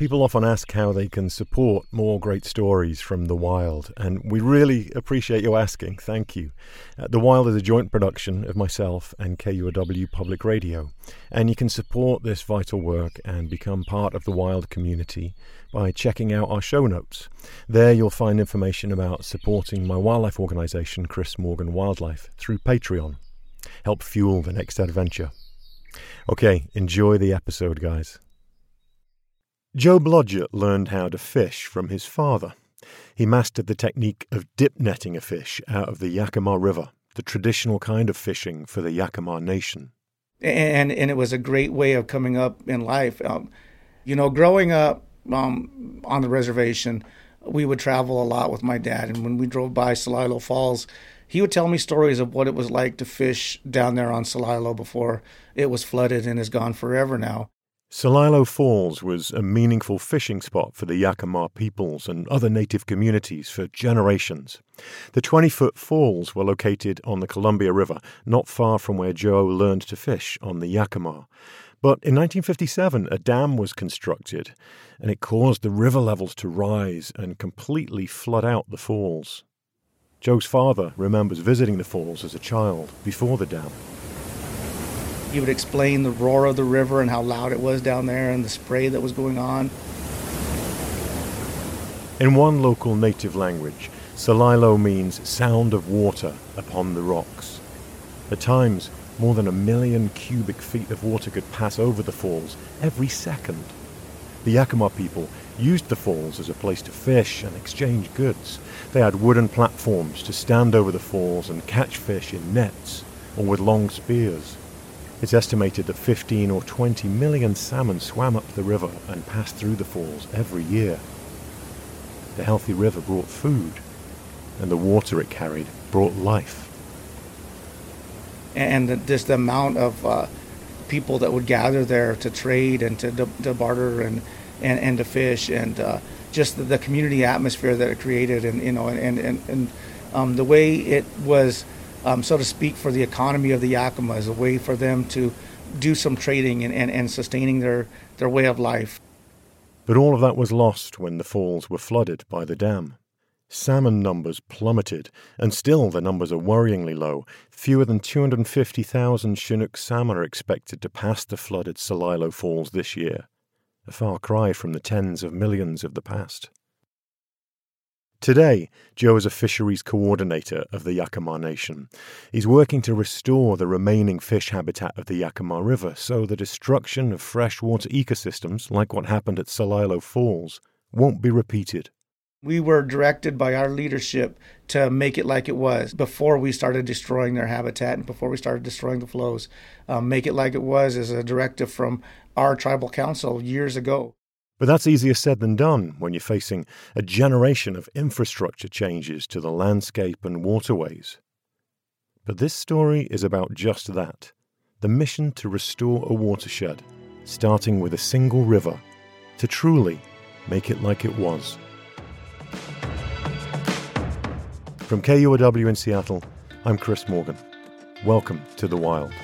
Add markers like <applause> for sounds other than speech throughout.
People often ask how they can support more great stories from The Wild, and we really appreciate you asking. Thank you. Uh, the Wild is a joint production of myself and KUOW Public Radio, and you can support this vital work and become part of the Wild community by checking out our show notes. There you'll find information about supporting my wildlife organisation, Chris Morgan Wildlife, through Patreon. Help fuel the next adventure. Okay, enjoy the episode, guys. Joe Blodgett learned how to fish from his father. He mastered the technique of dip netting a fish out of the Yakima River, the traditional kind of fishing for the Yakama Nation. And and it was a great way of coming up in life. Um, you know, growing up um, on the reservation, we would travel a lot with my dad, and when we drove by Celilo Falls, he would tell me stories of what it was like to fish down there on Celilo before it was flooded and is gone forever now. Celilo Falls was a meaningful fishing spot for the Yakama peoples and other native communities for generations. The 20 foot falls were located on the Columbia River, not far from where Joe learned to fish on the Yakima. But in 1957, a dam was constructed, and it caused the river levels to rise and completely flood out the falls. Joe's father remembers visiting the falls as a child before the dam. He would explain the roar of the river and how loud it was down there and the spray that was going on. In one local native language, Celilo means sound of water upon the rocks. At times, more than a million cubic feet of water could pass over the falls every second. The Yakama people used the falls as a place to fish and exchange goods. They had wooden platforms to stand over the falls and catch fish in nets or with long spears. It's estimated that 15 or 20 million salmon swam up the river and passed through the falls every year. The healthy river brought food, and the water it carried brought life. And just the amount of uh, people that would gather there to trade and to, to barter and, and, and to fish, and uh, just the, the, community atmosphere that it created, and you know, and and, and um, the way it was um, so to speak, for the economy of the Yakama as a way for them to do some trading and, and, and sustaining their, their way of life. But all of that was lost when the falls were flooded by the dam. Salmon numbers plummeted, and still the numbers are worryingly low. Fewer than 250,000 Chinook salmon are expected to pass the flooded Celilo Falls this year, a far cry from the tens of millions of the past. Today, Joe is a fisheries coordinator of the Yakama Nation. He's working to restore the remaining fish habitat of the Yakima River so the destruction of freshwater ecosystems, like what happened at Celilo Falls, won't be repeated. We were directed by our leadership to make it like it was before we started destroying their habitat and before we started destroying the flows. Um, make it like it was as a directive from our tribal council years ago. But that's easier said than done when you're facing a generation of infrastructure changes to the landscape and waterways. But this story is about just that the mission to restore a watershed, starting with a single river, to truly make it like it was. From KUOW in Seattle, I'm Chris Morgan. Welcome to the Wild.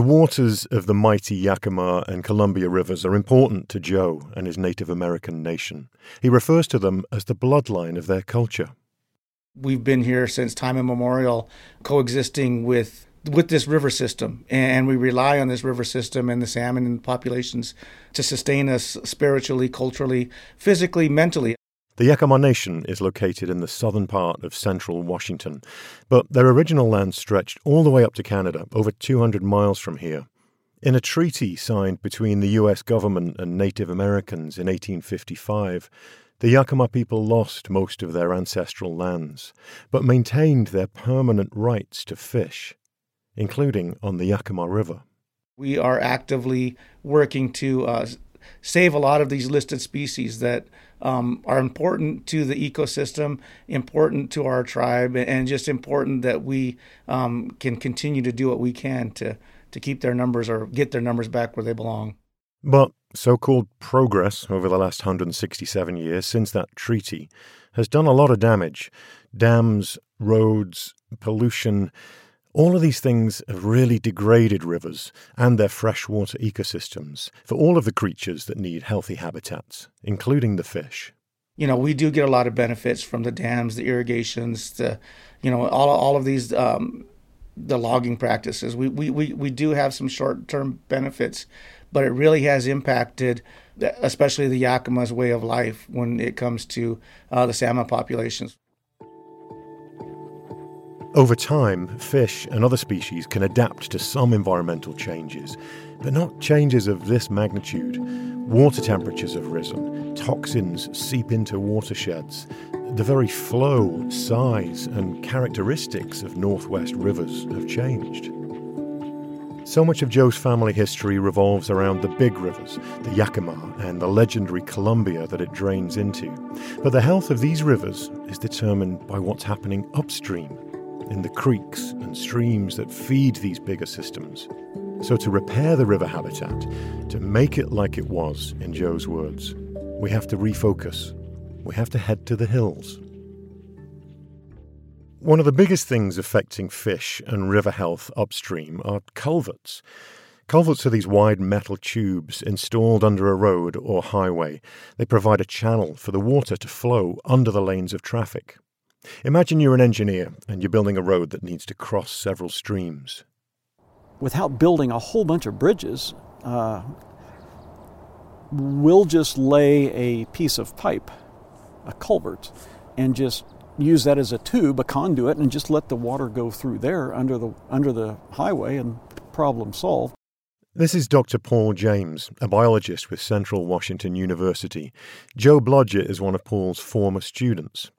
The waters of the mighty Yakima and Columbia rivers are important to Joe and his Native American nation. He refers to them as the bloodline of their culture. We've been here since time immemorial, coexisting with with this river system, and we rely on this river system and the salmon and populations to sustain us spiritually, culturally, physically, mentally. The Yakama Nation is located in the southern part of central Washington, but their original land stretched all the way up to Canada, over 200 miles from here. In a treaty signed between the US government and Native Americans in 1855, the Yakama people lost most of their ancestral lands, but maintained their permanent rights to fish, including on the Yakima River. We are actively working to uh, save a lot of these listed species that um, are important to the ecosystem, important to our tribe, and just important that we um, can continue to do what we can to to keep their numbers or get their numbers back where they belong. But so called progress over the last 167 years since that treaty has done a lot of damage. Dams, roads, pollution, all of these things have really degraded rivers and their freshwater ecosystems for all of the creatures that need healthy habitats, including the fish. You know, we do get a lot of benefits from the dams, the irrigations, the, you know, all, all of these, um, the logging practices. We, we, we, we do have some short term benefits, but it really has impacted, especially the Yakama's way of life when it comes to uh, the salmon populations. Over time, fish and other species can adapt to some environmental changes, but not changes of this magnitude. Water temperatures have risen, toxins seep into watersheds. The very flow, size, and characteristics of Northwest rivers have changed. So much of Joe's family history revolves around the big rivers, the Yakima and the legendary Columbia that it drains into. But the health of these rivers is determined by what's happening upstream in the creeks and streams that feed these bigger systems. So, to repair the river habitat, to make it like it was, in Joe's words, we have to refocus. We have to head to the hills. One of the biggest things affecting fish and river health upstream are culverts. Culverts are these wide metal tubes installed under a road or highway. They provide a channel for the water to flow under the lanes of traffic. Imagine you're an engineer and you're building a road that needs to cross several streams. Without building a whole bunch of bridges, uh, we'll just lay a piece of pipe, a culvert, and just use that as a tube, a conduit, and just let the water go through there under the under the highway, and problem solved. This is Dr. Paul James, a biologist with Central Washington University. Joe Blodgett is one of Paul's former students.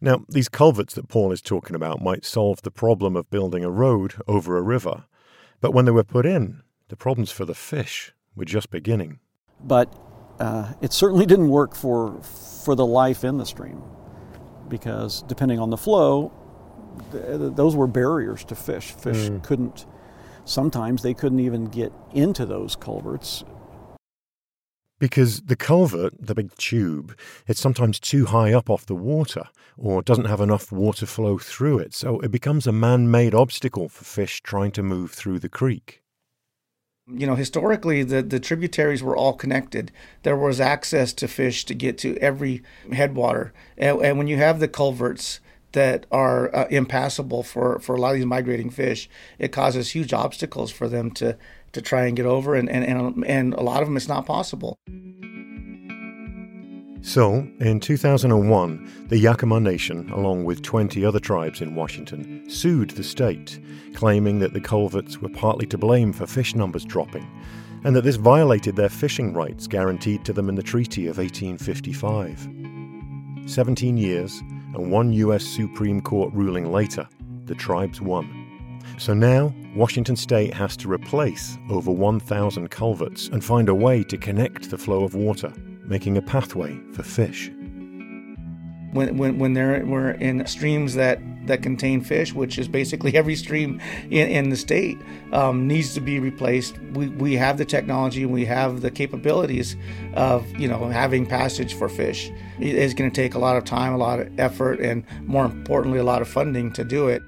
Now, these culverts that Paul is talking about might solve the problem of building a road over a river, but when they were put in, the problems for the fish were just beginning. But uh, it certainly didn't work for for the life in the stream, because depending on the flow, th- those were barriers to fish. Fish mm. couldn't. Sometimes they couldn't even get into those culverts because the culvert, the big tube, it's sometimes too high up off the water or doesn't have enough water flow through it, so it becomes a man made obstacle for fish trying to move through the creek. You know, historically, the, the tributaries were all connected. There was access to fish to get to every headwater. And, and when you have the culverts, that are uh, impassable for, for a lot of these migrating fish, it causes huge obstacles for them to to try and get over, and, and, and, and a lot of them it's not possible. So, in 2001, the Yakama Nation, along with 20 other tribes in Washington, sued the state, claiming that the culverts were partly to blame for fish numbers dropping, and that this violated their fishing rights guaranteed to them in the Treaty of 1855. 17 years and one U.S. Supreme Court ruling later, the tribes won. So now, Washington State has to replace over 1,000 culverts and find a way to connect the flow of water, making a pathway for fish. When, when, when they're, we're in streams that, that contain fish, which is basically <laughs> every stream in, in the state, um, needs to be replaced. We, we have the technology and we have the capabilities of you know having passage for fish. It's going to take a lot of time, a lot of effort, and more importantly, a lot of funding to do it.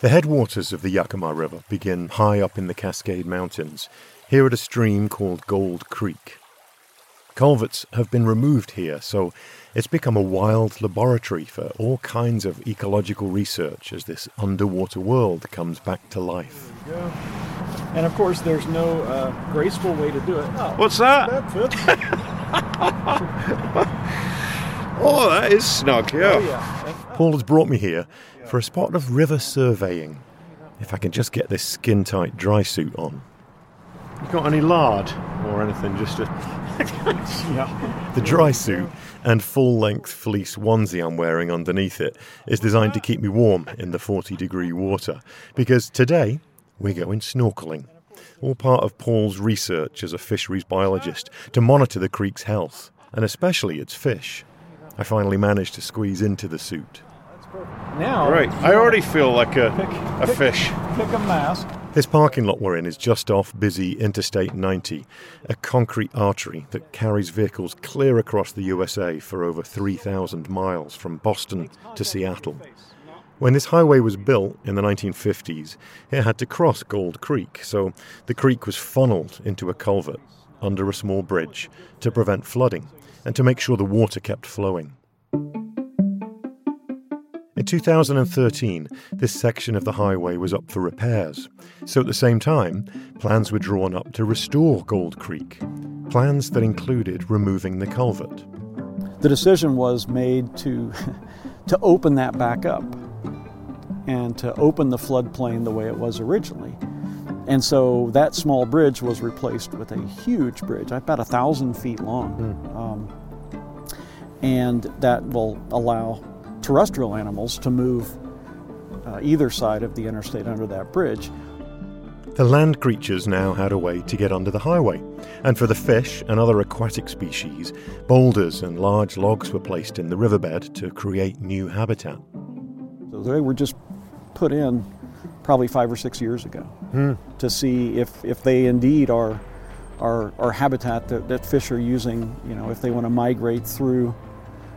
The headwaters of the Yakima River begin high up in the Cascade Mountains, here at a stream called Gold Creek. Culverts have been removed here, so it's become a wild laboratory for all kinds of ecological research as this underwater world comes back to life. And of course, there's no uh, graceful way to do it. Oh, What's that? <laughs> oh, that is snug, yeah. Oh, yeah. Paul has brought me here for a spot of river surveying. if I can just get this skin tight dry suit on. You got any lard or anything? Just a. <laughs> yeah. The dry suit and full length fleece onesie I'm wearing underneath it is designed to keep me warm in the 40 degree water. Because today we're going snorkeling. All part of Paul's research as a fisheries biologist to monitor the creek's health, and especially its fish. I finally managed to squeeze into the suit. Now, Right, I already feel like a, pick, a pick- fish. pick a mask. This parking lot we're in is just off busy Interstate 90, a concrete artery that carries vehicles clear across the USA for over 3,000 miles from Boston to Seattle. When this highway was built in the 1950s, it had to cross Gold Creek, so the creek was funneled into a culvert under a small bridge to prevent flooding and to make sure the water kept flowing. In 2013, this section of the highway was up for repairs. So at the same time, plans were drawn up to restore Gold Creek. Plans that included removing the culvert. The decision was made to <laughs> to open that back up and to open the floodplain the way it was originally. And so that small bridge was replaced with a huge bridge, about a thousand feet long. Um, and that will allow terrestrial animals to move uh, either side of the interstate under that bridge. The land creatures now had a way to get under the highway, and for the fish and other aquatic species, boulders and large logs were placed in the riverbed to create new habitat. So they were just put in probably five or six years ago to see if, if they indeed are, are, are habitat that, that fish are using, you know, if they want to migrate through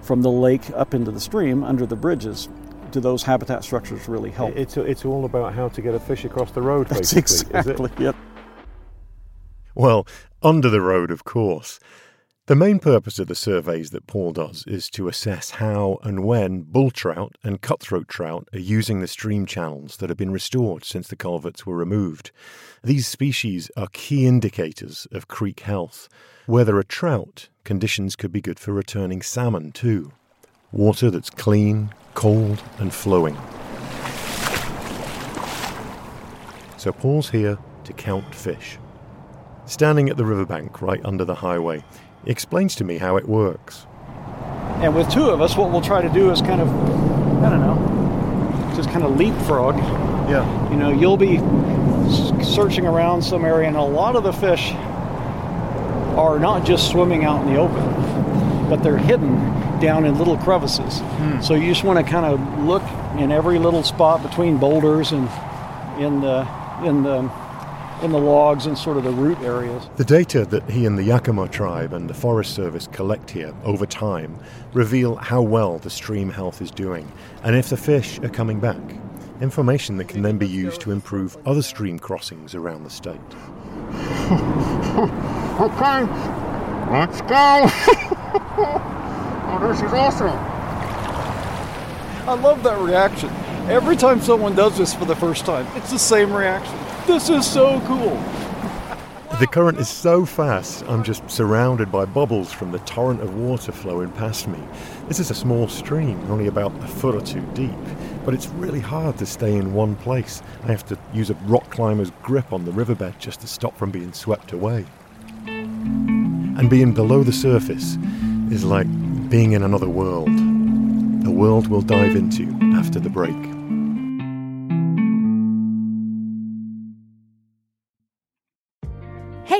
from the lake up into the stream under the bridges, do those habitat structures really help? It's, it's all about how to get a fish across the road, That's exactly it. Well, under the road, of course. The main purpose of the surveys that Paul does is to assess how and when bull trout and cutthroat trout are using the stream channels that have been restored since the culverts were removed. These species are key indicators of creek health. Where there are trout, conditions could be good for returning salmon too. Water that's clean, cold, and flowing. So Paul's here to count fish. Standing at the riverbank right under the highway, explains to me how it works. And with two of us, what we'll try to do is kind of, I don't know, just kind of leapfrog. Yeah. You know, you'll be searching around some area, and a lot of the fish are not just swimming out in the open, but they're hidden down in little crevices. Hmm. So you just want to kind of look in every little spot between boulders and in the in the in the logs and sort of the root areas. The data that he and the Yakama tribe and the Forest Service collect here over time reveal how well the stream health is doing and if the fish are coming back. Information that can then be used to improve other stream crossings around the state. <laughs> Okay, let's go. <laughs> oh, this is awesome. I love that reaction. Every time someone does this for the first time, it's the same reaction. This is so cool. The current is so fast, I'm just surrounded by bubbles from the torrent of water flowing past me. This is a small stream, only about a foot or two deep, but it's really hard to stay in one place. I have to use a rock climber's grip on the riverbed just to stop from being swept away. And being below the surface is like being in another world. A world we'll dive into after the break.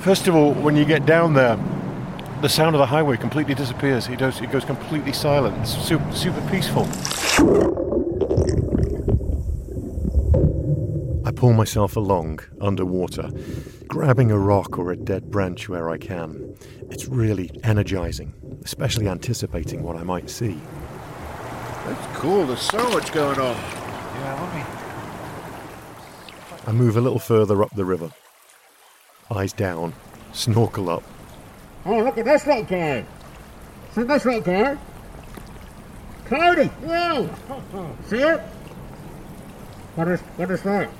First of all, when you get down there, the sound of the highway completely disappears. It goes, it goes completely silent. It's super, super peaceful. I pull myself along underwater, grabbing a rock or a dead branch where I can. It's really energizing, especially anticipating what I might see. That's cool. There's so much going on. Yeah, let me I move a little further up the river. Eyes down, snorkel up. Oh, look at this little guy. See this little guy? Cody, whoa! <laughs> See it? What is, what is that?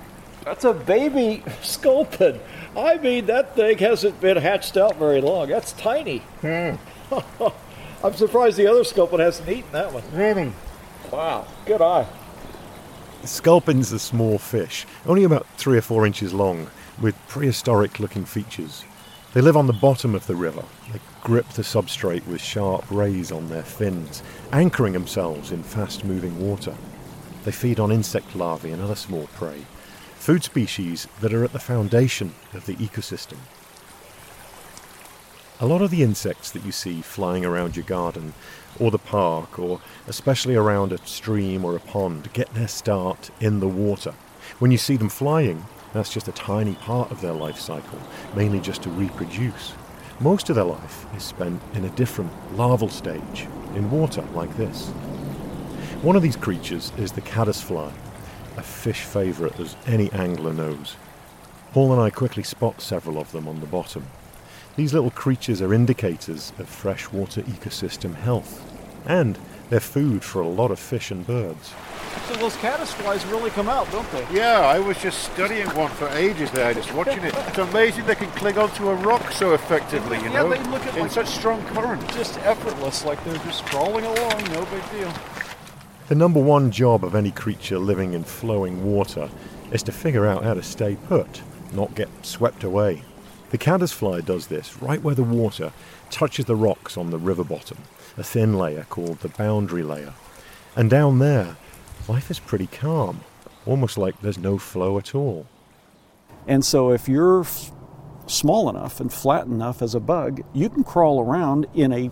That's a baby <laughs> sculpin. I mean, that thing hasn't been hatched out very long. That's tiny. Yeah, <laughs> I'm surprised the other sculpin hasn't eaten that one. really? Wow, good eye. Sculpin's a small fish, only about three or four inches long, with prehistoric looking features. They live on the bottom of the river. They grip the substrate with sharp rays on their fins, anchoring themselves in fast moving water. They feed on insect larvae and other small prey, food species that are at the foundation of the ecosystem. A lot of the insects that you see flying around your garden or the park or especially around a stream or a pond get their start in the water. When you see them flying, that's just a tiny part of their life cycle, mainly just to reproduce. Most of their life is spent in a different larval stage, in water like this. One of these creatures is the caddisfly, a fish favourite as any angler knows. Paul and I quickly spot several of them on the bottom. These little creatures are indicators of freshwater ecosystem health, and they're food for a lot of fish and birds. So those caddisflies really come out, don't they? Yeah, I was just studying one for ages there, just watching it. It's amazing they can cling onto a rock so effectively, you Yeah, know, they look at in like- such strong current. Just effortless, like they're just crawling along, no big deal. The number one job of any creature living in flowing water is to figure out how to stay put, not get swept away. The caddisfly does this right where the water touches the rocks on the river bottom, a thin layer called the boundary layer. And down there, life is pretty calm, almost like there's no flow at all. And so if you're f- small enough and flat enough as a bug, you can crawl around in a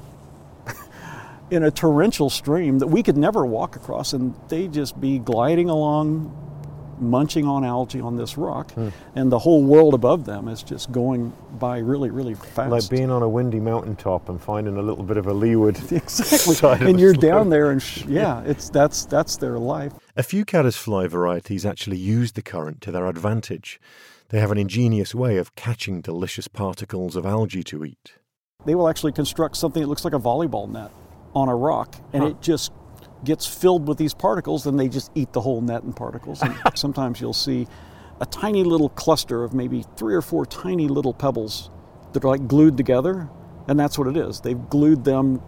<laughs> in a torrential stream that we could never walk across and they just be gliding along munching on algae on this rock and the whole world above them is just going by really really fast. Like being on a windy mountaintop and finding a little bit of a leeward. <laughs> exactly. <laughs> side and the you're <laughs> slope. down there and sh- yeah, it's that's that's their life. A few caddisfly varieties actually use the current to their advantage. They have an ingenious way of catching delicious particles of algae to eat. they will actually construct something that looks like a volleyball net on a rock, and it just gets filled with these particles, and they just eat the whole net in particles. And <laughs> sometimes you'll see a tiny little cluster of maybe three or four tiny little pebbles that are like glued together, and that's what it is. They've glued them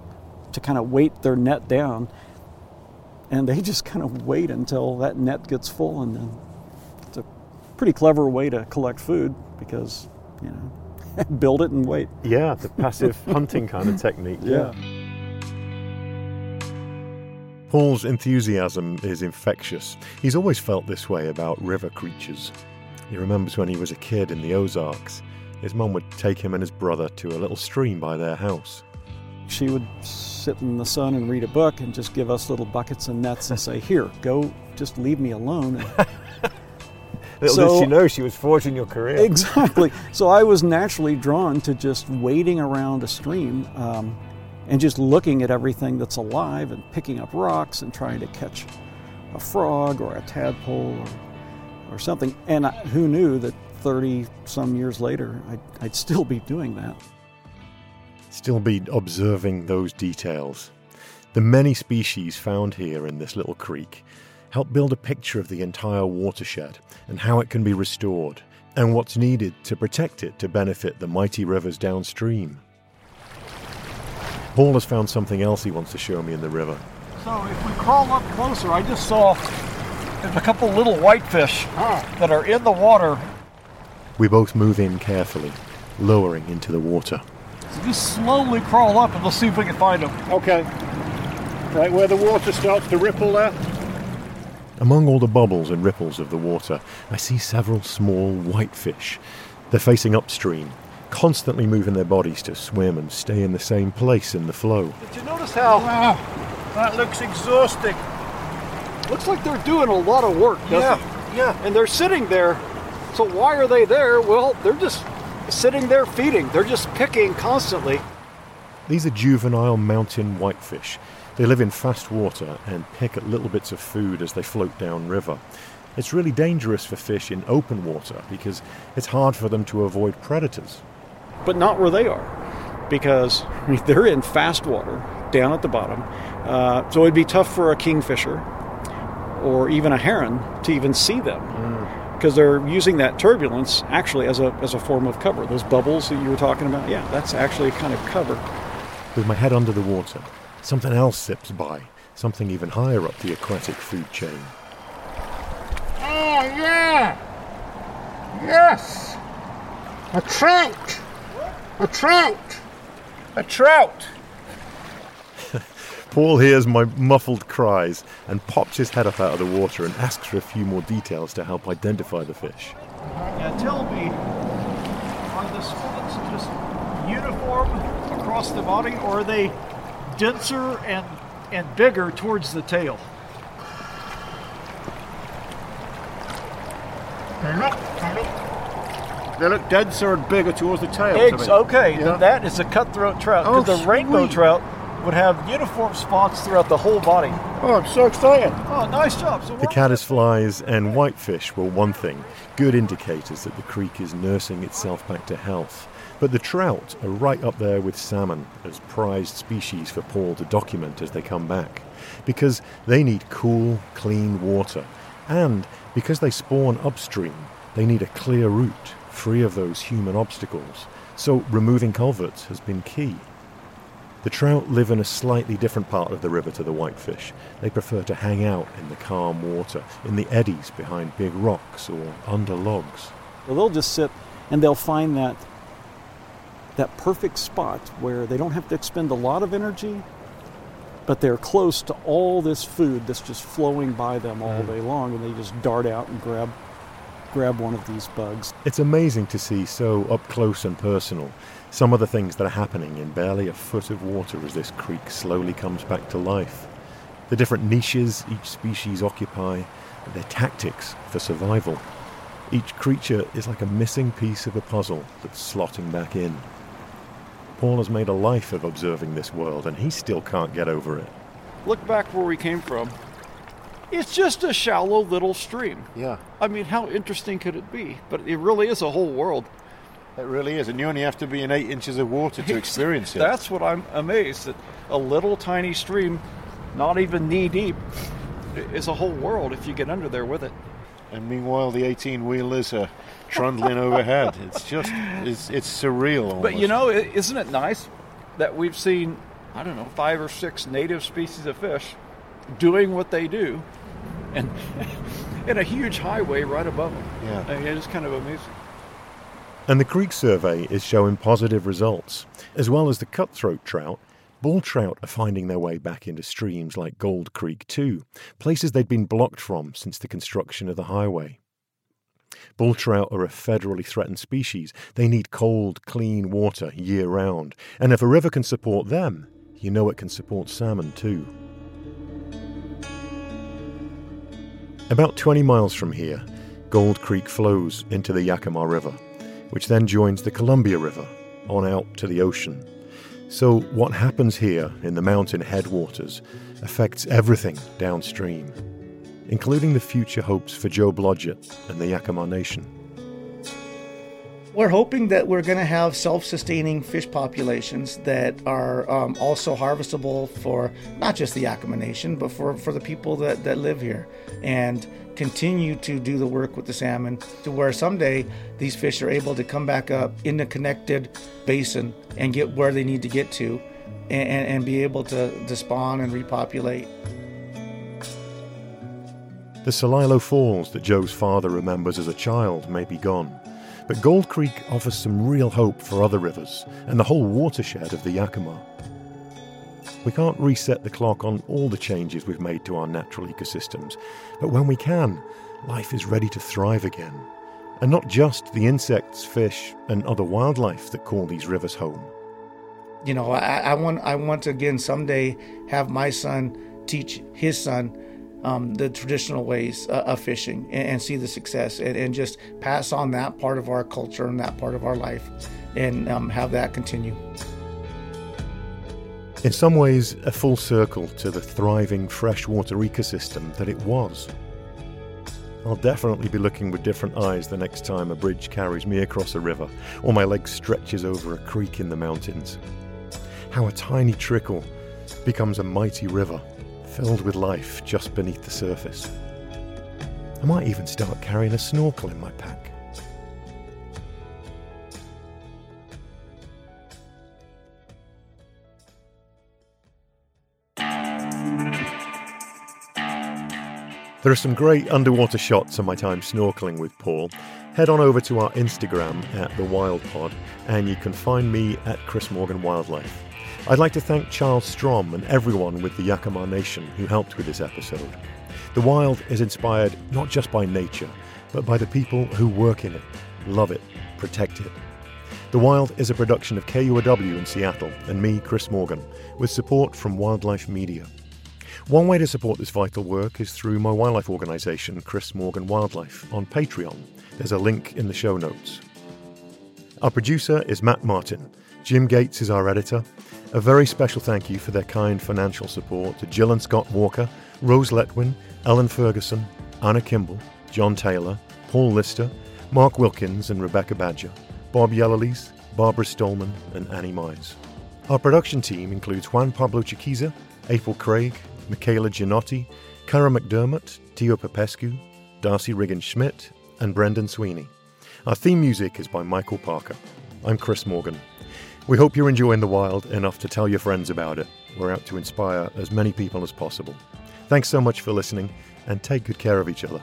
to kind of weight their net down, and they <laughs> just kind of wait until that net gets full, and then it's a pretty clever way to collect food because you know <laughs> build it and wait. Yeah, the passive hunting kind of technique. Yeah. Paul's enthusiasm is infectious. He's always felt this way about river creatures. He remembers when he was a kid in the Ozarks. His mum would take him and his brother to a little stream by their house. she would sit in the sun and read a book and just give us little buckets and nets and say, "Here, go, just leave me alone." <laughs> Little So- did she know she was forging your career. exactly. So I was naturally drawn to just wading around a stream um, and just looking at everything that's alive and picking up rocks and trying to catch a frog or a tadpole or, or something. And I, who knew that 30 some years later I'd, I'd still be doing that. Still be observing those details. The many species found here in this little creek help build a picture of the entire watershed and how it can be restored, and what's needed to protect it to benefit the mighty rivers downstream. Paul has found something else he wants to show me in the river. So if we crawl up closer, I just saw a couple little whitefish that are in the water. We both move in carefully, lowering into the water. So just slowly crawl up and we'll see if we can find them. Okay. Right where the water starts to ripple there. Among all the bubbles and ripples of the water, I see several small whitefish. They're facing upstream, constantly moving their bodies to swim and stay in the same place in the flow. Did you notice how Wow, that looks exhausting. looks like they're doing a lot of work, doesn't Yeah, it? yeah. And they're sitting there. So why are they there? Well, they're just sitting there feeding. They're just picking constantly. These are juvenile mountain whitefish. They live in fast water and pick at little bits of food as they float down river. It's really dangerous for fish in open water because it's hard for them to avoid predators. But not where they are, because they're in fast water down at the bottom. Uh, so it'd be tough for a kingfisher or even a heron to even see them because they're using that turbulence actually as a, as a form of cover. Those bubbles that you were talking about, yeah, that's actually a kind of cover. With my head under the water, something else sips by, something even higher up the aquatic food chain. Oh, yeah! Yes! A trout! A trout! A trout! <laughs> Paul hears my muffled cries and pops his head up out of the water and asks for a few more details to help identify the fish. Now tell me, are the spots just uniform across the body or are they denser and, and bigger towards the tail? They look, they look, They look denser and bigger towards the tail. Eggs, okay, Yeah. then that is a cutthroat trout because Oh, the rainbow trout would have uniform spots throughout the whole body. Oh, I'm so excited. Oh, nice job. So The caddisflies and whitefish were one thing, good indicators that the creek is nursing itself back to health. But the trout are right up there with salmon as prized species for Paul to document as they come back. Because they need cool, clean water. And because they spawn upstream, they need a clear route, free of those human obstacles. So removing culverts has been key. The trout live in a slightly different part of the river to the whitefish. They prefer to hang out in the calm water, in the eddies behind big rocks or under logs. Well, they'll just sit and they'll find that that perfect spot where they don't have to expend a lot of energy, but they're close to all this food that's just flowing by them all mm. day long, and they just dart out and grab grab one of these bugs. It's amazing to see so up close and personal some of the things that are happening in barely a foot of water as this creek slowly comes back to life. The different niches each species occupy, their tactics for survival. Each creature is like a missing piece of a puzzle that's slotting back in. Paul has made a life of observing this world, and he still can't get over it. Look back where we came from. It's just a shallow little stream. Yeah, I mean, how interesting could it be? But it really is a whole world. it really is. And you only have to be in eight inches of water to <laughs> experience it. That's what I'm amazed that a little tiny stream, not even knee deep, is a whole world if you get under there with it. And meanwhile, the 18 wheelers are trundling overhead. <laughs> It's just, it's, it's surreal. Almost. But you know, isn't it nice that we've seen, I don't know, five or six native species of fish doing what they do, <laughs> and in a huge highway right above them. Yeah. I mean, it's kind of amazing. And the creek survey is showing positive results. As well as the cutthroat trout, bull trout are finding their way back into streams like Gold Creek too, places they'd been blocked from since the construction of the highway. Bull trout are a federally threatened species. They need cold, clean water year round. And if a river can support them, you know it can support salmon too. About 20 miles from here, Gold Creek flows into the Yakima River, which then joins the Columbia River on out to the ocean. So, what happens here in the mountain headwaters affects everything downstream, including the future hopes for Joe Blodgett and the Yakama Nation. We're hoping that we're going to have self sustaining fish populations that are um, also harvestable for not just the Yakama Nation, but for, for the people that, that live here and continue to do the work with the salmon to where someday these fish are able to come back up in the connected basin and get where they need to get to and, and, be able to, to spawn and repopulate. The Celilo Falls that Joe's father remembers as a child may be gone, but Gold Creek offers some real hope for other rivers and the whole watershed of the Yakima. We can't reset the clock on all the changes we've made to our natural ecosystems, but when we can, life is ready to thrive again. And not just the insects, fish, and other wildlife that call these rivers home. you know I, I want i want to again someday have my son teach his son um, the traditional ways uh, of fishing and, and see the success and, and just pass on that part of our culture and that part of our life and um, have that continue In some ways, a full circle to the thriving freshwater ecosystem that it was. I'll definitely be looking with different eyes the next time a bridge carries me across a river or my leg stretches over a creek in the mountains. How a tiny trickle becomes a mighty river filled with life just beneath the surface. I might even start carrying a snorkel in my pack. There are some great underwater shots of my time snorkeling with Paul. Head on over to our Instagram at The Wild Pod, and you can find me at Chris Morgan Wildlife. I'd like to thank Charles Strom and everyone with the Yakama Nation who helped with this episode. The Wild is inspired not just by nature, but by the people who work in it, love it, protect it. The Wild is a production of KUOW in Seattle and me, Chris Morgan, with support from Wildlife Media. One way to support this vital work is through my wildlife organisation, Chris Morgan Wildlife, on Patreon. There's a link in the show notes. Our producer is Matt Martin. Jim Gates is our editor. A very special thank you for their kind financial support to Jill and Scott Walker, Rose Letwin, Ellen Ferguson, Anna Kimball, John Taylor, Paul Lister, Mark Wilkins and Rebecca Badger, Bob Yellowlees, Barbara Stolman, and Annie Mize. Our production team includes Juan Pablo Chiquiza, April Craig, Michaela Gianotti, Cara McDermott, Tio Popescu, Darcy Riggin Schmidt, and Brendan Sweeney. Our theme music is by Michael Parker. I'm Chris Morgan. We hope you're enjoying the wild enough to tell your friends about it. We're out to inspire as many people as possible. Thanks so much for listening, and take good care of each other.